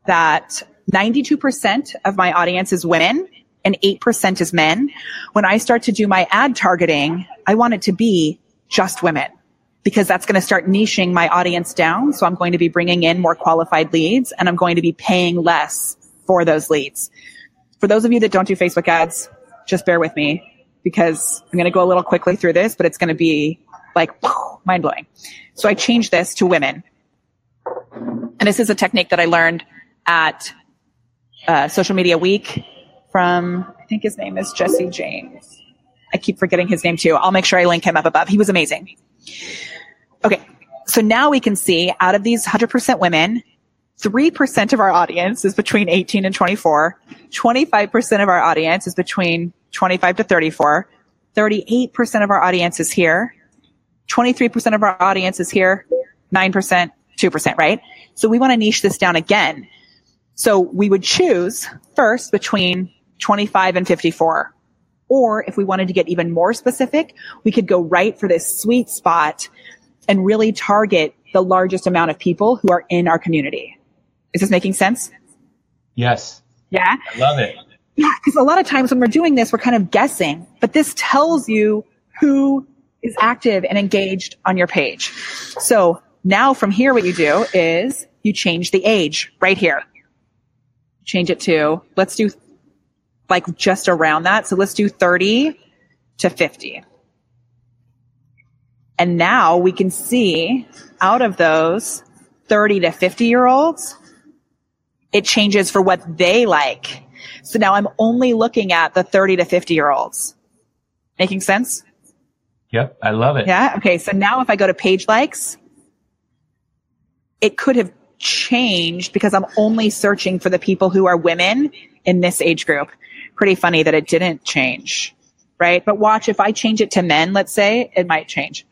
that 92% of my audience is women and 8% is men. When I start to do my ad targeting, I want it to be just women because that's going to start niching my audience down. So I'm going to be bringing in more qualified leads and I'm going to be paying less for those leads. For those of you that don't do Facebook ads, just bear with me because I'm going to go a little quickly through this, but it's going to be like mind blowing. So I changed this to women. And this is a technique that I learned at uh, Social Media Week from, I think his name is Jesse James. I keep forgetting his name too. I'll make sure I link him up above. He was amazing. Okay. So now we can see out of these 100% women, 3% of our audience is between 18 and 24. 25% of our audience is between 25 to 34. 38% of our audience is here. 23% of our audience is here. 9%, 2%, right? So we want to niche this down again. So we would choose first between 25 and 54. Or if we wanted to get even more specific, we could go right for this sweet spot and really target the largest amount of people who are in our community. Is this making sense? Yes. Yeah. I love it. Yeah, because a lot of times when we're doing this, we're kind of guessing, but this tells you who is active and engaged on your page. So now from here, what you do is you change the age right here. Change it to, let's do like just around that. So let's do 30 to 50. And now we can see out of those 30 to 50 year olds, it changes for what they like. So now I'm only looking at the 30 to 50 year olds. Making sense? Yep. I love it. Yeah. Okay. So now if I go to page likes, it could have changed because I'm only searching for the people who are women in this age group pretty funny that it didn't change, right? But watch if I change it to men, let's say, it might change.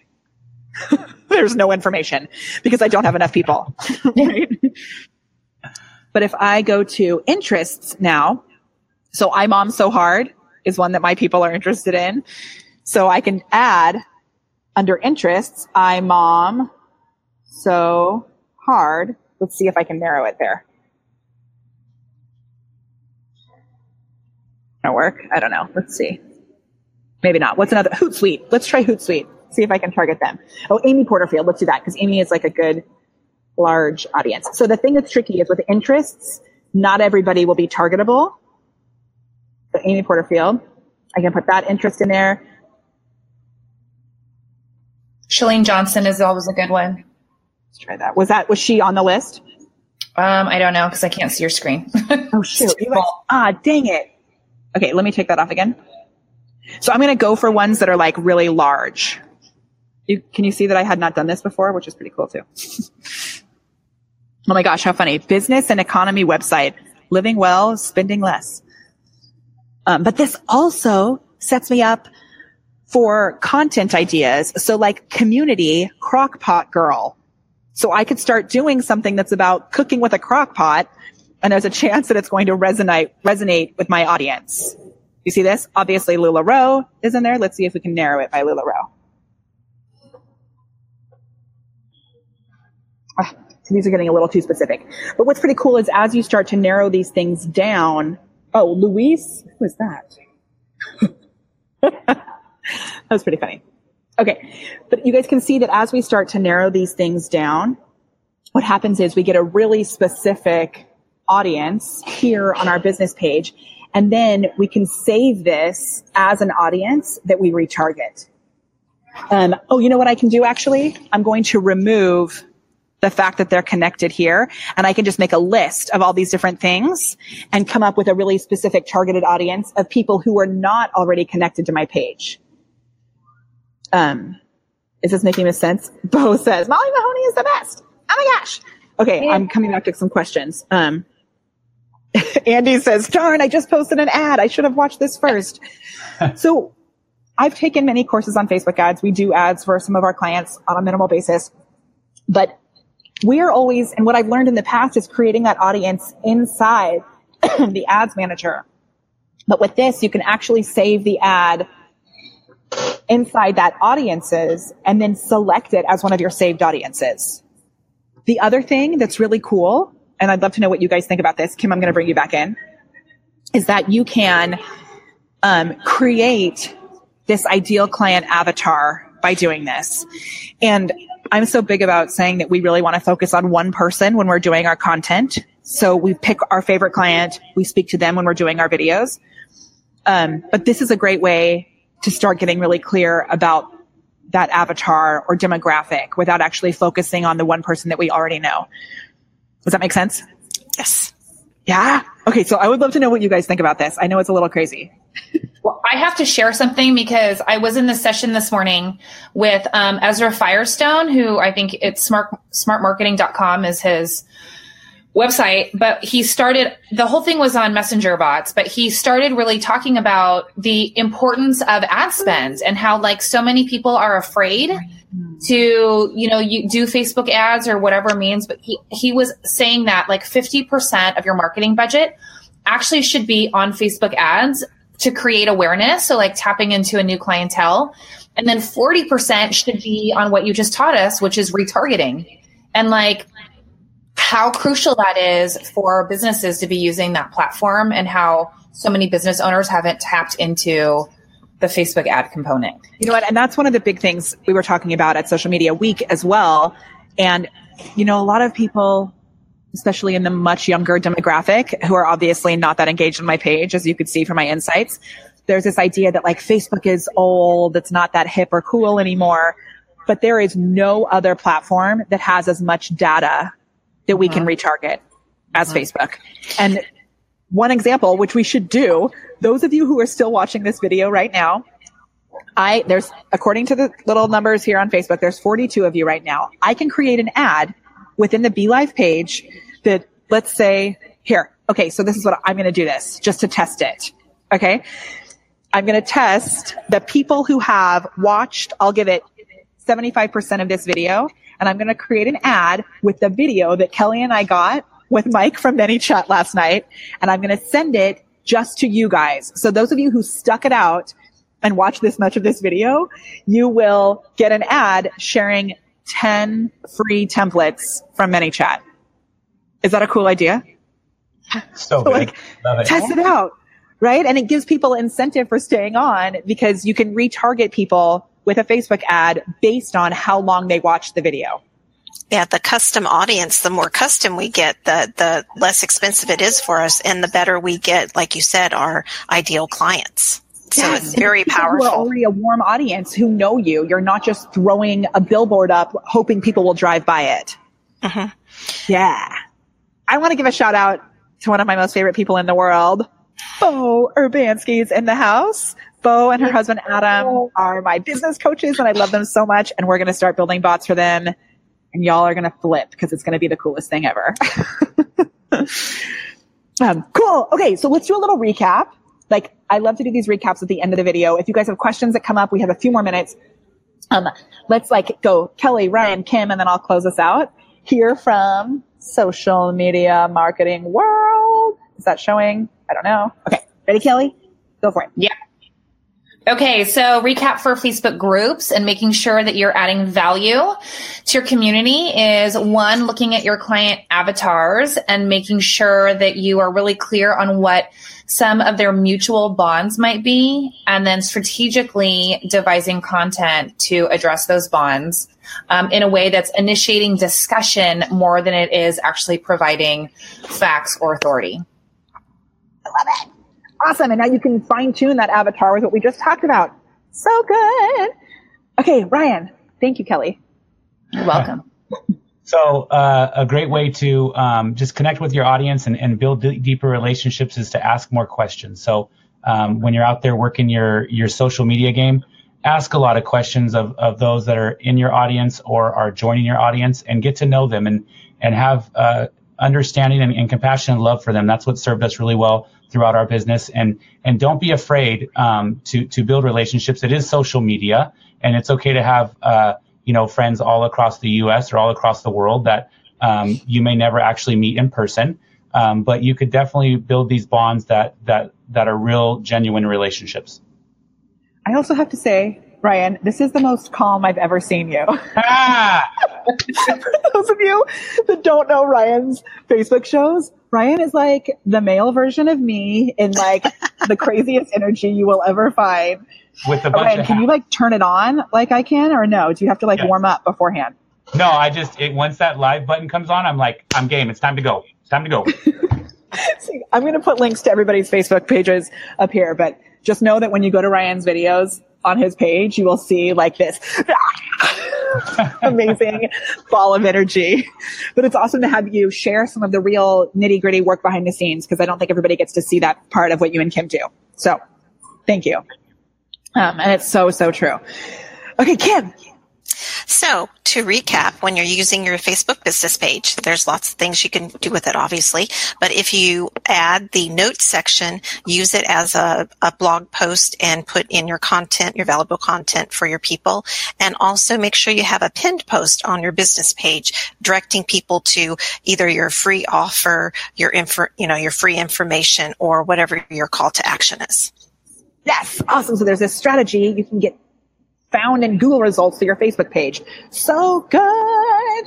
There's no information because I don't have enough people. right? But if I go to interests now, so I mom so hard, is one that my people are interested in. So I can add under interests, I mom so hard. Let's see if I can narrow it there. Gonna work? I don't know. Let's see. Maybe not. What's another? Hootsuite. Let's try Hootsuite. See if I can target them. Oh, Amy Porterfield. Let's do that because Amy is like a good large audience. So the thing that's tricky is with interests, not everybody will be targetable. So Amy Porterfield, I can put that interest in there. Chalene Johnson is always a good one. Let's try that. Was that was she on the list? Um, I don't know because I can't see your screen. oh shoot! ah, dang it. Okay, let me take that off again. So I'm going to go for ones that are like really large. You, can you see that I had not done this before, which is pretty cool too. oh my gosh, how funny. Business and economy website. Living well, spending less. Um, but this also sets me up for content ideas. So like community crockpot girl. So I could start doing something that's about cooking with a crock pot and there's a chance that it's going to resonate, resonate with my audience. You see this? Obviously LuLaRoe is in there. Let's see if we can narrow it by LuLaRoe. Ah, these are getting a little too specific. But what's pretty cool is as you start to narrow these things down, oh, Luis, who is that? that was pretty funny. Okay. But you guys can see that as we start to narrow these things down, what happens is we get a really specific audience here on our business page. And then we can save this as an audience that we retarget. Um, oh, you know what I can do actually? I'm going to remove the fact that they're connected here and I can just make a list of all these different things and come up with a really specific targeted audience of people who are not already connected to my page. Um, is this making sense? Bo says, Molly Mahoney is the best. Oh my gosh. Okay. I'm coming back to some questions. Um, Andy says, darn, I just posted an ad. I should have watched this first. so I've taken many courses on Facebook ads. We do ads for some of our clients on a minimal basis, but we are always, and what I've learned in the past is creating that audience inside the ads manager. But with this, you can actually save the ad inside that audiences and then select it as one of your saved audiences. The other thing that's really cool, and I'd love to know what you guys think about this, Kim, I'm going to bring you back in, is that you can um, create this ideal client avatar by doing this. And I'm so big about saying that we really want to focus on one person when we're doing our content. So we pick our favorite client, we speak to them when we're doing our videos. Um, but this is a great way to start getting really clear about that avatar or demographic without actually focusing on the one person that we already know. Does that make sense? Yes. Yeah. Okay. So I would love to know what you guys think about this. I know it's a little crazy. Well, I have to share something because I was in the session this morning with um, Ezra Firestone, who I think it's smart smartmarketing.com is his website, but he started the whole thing was on messenger bots, but he started really talking about the importance of ad spend and how like so many people are afraid to, you know, you do Facebook ads or whatever means, but he, he was saying that like 50% of your marketing budget actually should be on Facebook ads to create awareness. So like tapping into a new clientele. And then 40% should be on what you just taught us, which is retargeting. And like how crucial that is for businesses to be using that platform and how so many business owners haven't tapped into the Facebook ad component. You know what? And that's one of the big things we were talking about at Social Media Week as well. And, you know, a lot of people especially in the much younger demographic who are obviously not that engaged on my page, as you could see from my insights. There's this idea that like Facebook is old, it's not that hip or cool anymore, but there is no other platform that has as much data that we can mm-hmm. retarget as mm-hmm. Facebook. And one example, which we should do, those of you who are still watching this video right now, I, there's, according to the little numbers here on Facebook, there's 42 of you right now. I can create an ad within the Be BeLive page that let's say here, okay, so this is what I'm going to do this just to test it. Okay. I'm going to test the people who have watched, I'll give it 75% of this video and I'm going to create an ad with the video that Kelly and I got with Mike from ManyChat last night. And I'm going to send it just to you guys. So those of you who stuck it out and watched this much of this video, you will get an ad sharing 10 free templates from ManyChat. Is that a cool idea? So, good. like, it. Test it out, right? And it gives people incentive for staying on because you can retarget people with a Facebook ad based on how long they watched the video. Yeah, the custom audience, the more custom we get, the, the less expensive it is for us and the better we get, like you said, our ideal clients. So Yes, it's very Who are powerful. already a warm audience who know you. You're not just throwing a billboard up hoping people will drive by it. Mhm. Yeah. I want to give a shout out to one of my most favorite people in the world. Bo Urbanski's in the house. Bo and her husband Adam are my business coaches and I love them so much. And we're going to start building bots for them. And y'all are going to flip because it's going to be the coolest thing ever. um, cool. Okay. So let's do a little recap. Like I love to do these recaps at the end of the video. If you guys have questions that come up, we have a few more minutes. Um, let's like go Kelly, Ryan, Kim, and then I'll close us out. Here from social media marketing world. Is that showing? I don't know. Okay. Ready, Kelly? Go for it. Yeah. Okay, so recap for Facebook groups and making sure that you're adding value to your community is one, looking at your client avatars and making sure that you are really clear on what some of their mutual bonds might be, and then strategically devising content to address those bonds um, in a way that's initiating discussion more than it is actually providing facts or authority. I love it. Awesome. And now you can fine tune that avatar with what we just talked about. So good. Okay, Ryan. Thank you, Kelly. You're welcome. So uh, a great way to um, just connect with your audience and, and build d- deeper relationships is to ask more questions. So um, when you're out there working your your social media game, ask a lot of questions of, of those that are in your audience or are joining your audience and get to know them and and have uh, understanding and, and compassion and love for them. That's what served us really well throughout our business. And and don't be afraid um, to to build relationships. It is social media, and it's okay to have uh, you know friends all across the U.S. or all across the world that um, you may never actually meet in person. Um, but you could definitely build these bonds that that that are real, genuine relationships. I also have to say, Ryan, this is the most calm I've ever seen you. Ah! For those of you that don't know Ryan's Facebook shows, Ryan is like the male version of me in like the craziest energy you will ever find. With a bunch Ryan, of can you like turn it on like I can or no? Do you have to like Yeah. warm up beforehand? no, I just it, once that live button comes on, I'm like, I'm game. It's time to go. It's time to go. See, I'm going to put links to everybody's Facebook pages up here, but just know that when you go to Ryan's videos on his page, you will see like this amazing ball of energy. But it's awesome to have you share some of the real nitty gritty work behind the scenes because I don't think everybody gets to see that part of what you and Kim do. So thank you. Um, and it's so, so true. Okay, Kim. So to recap, when you're using your Facebook business page, there's lots of things you can do with it, obviously. But if you add the notes section, use it as a, a blog post and put in your content, your valuable content for your people. And also make sure you have a pinned post on your business page directing people to either your free offer, your info, you know, your free information or whatever your call to action is. Yes, awesome. So there's this strategy you can get found in Google results to your Facebook page. So good.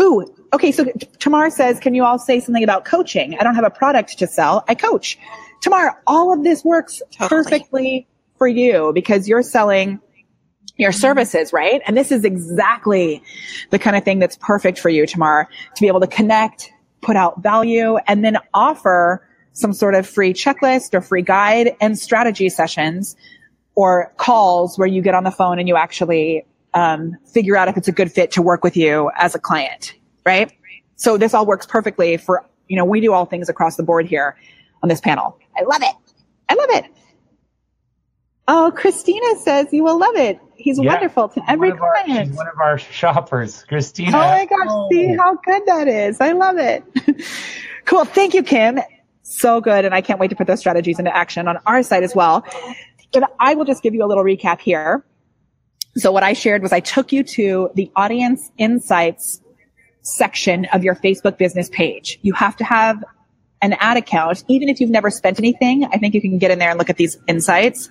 Ooh, okay. So Tamar says, can you all say something about coaching? I don't have a product to sell. I coach. Tamar, all of this works Totally. perfectly for you because you're selling your services, right? And this is exactly the kind of thing that's perfect for you, Tamar, to be able to connect, put out value, and then offer some sort of free checklist or free guide and strategy sessions or calls where you get on the phone and you actually um, figure out if it's a good fit to work with you as a client, right? So this all works perfectly for, you know, we do all things across the board here on this panel. I love it. I love it. Oh, Christina says you will love it. He's Yeah. wonderful to every One our- client. she's one of our shoppers, Christina. Oh my gosh, see how good that is. I love it. cool. Thank you, Kim. So good. And I can't wait to put those strategies into action on our side as well. But I will just give you a little recap here. So what I shared was I took you to the audience insights section of your Facebook business page. You have to have an ad account, even if you've never spent anything, I think you can get in there and look at these insights.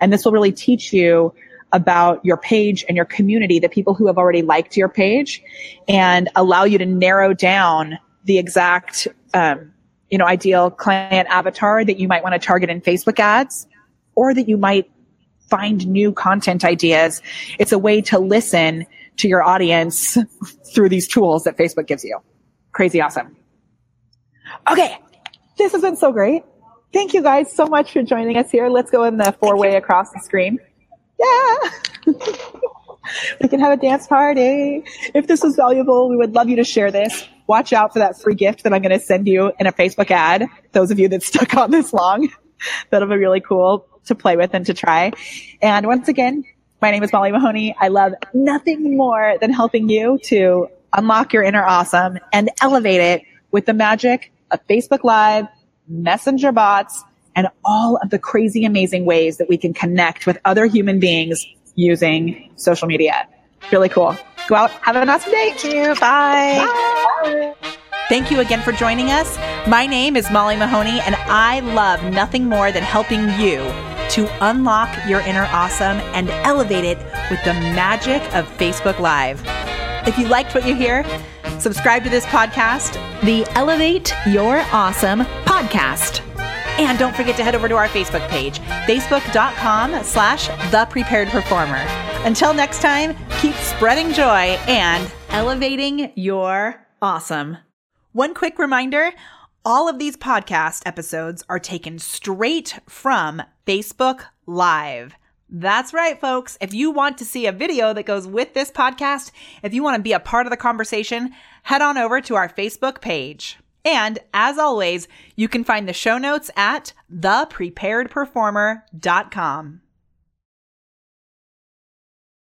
And this will really teach you about your page and your community, the people who have already liked your page and allow you to narrow down the exact, um, you know, ideal client avatar that you might want to target in Facebook ads or that you might find new content ideas. It's a way to listen to your audience through these tools that Facebook gives you. Crazy awesome. Okay. This has been so great. Thank you guys so much for joining us here. Let's go in the four way across the screen. Yeah. we can have a dance party. If this was valuable, we would love you to share this. Watch out for that free gift that I'm going to send you in a Facebook ad. Those of you that stuck on this long, that'll be really cool to play with and to try. And once again, my name is Molly Mahoney. I love nothing more than helping you to unlock your inner awesome and elevate it with the magic of Facebook Live, Messenger bots, and all of the crazy amazing ways that we can connect with other human beings using social media. Really cool. Go out, have an awesome day. Thank you. Bye. Bye. Thank you again for joining us. My name is Molly Mahoney, and I love nothing more than helping you to unlock your inner awesome and elevate it with the magic of Facebook Live. If you liked what you hear, subscribe to this podcast, the Elevate Your Awesome podcast. And don't forget to head over to our Facebook page, facebook.com slash the prepared performer. Until next time, keep spreading joy and elevating your awesome. One quick reminder all of these podcast episodes are taken straight from Facebook Live. That's right, folks. If you want to see a video that goes with this podcast, if you want to be a part of the conversation, head on over to our Facebook page. And as always, you can find the show notes at thepreparedperformer.com.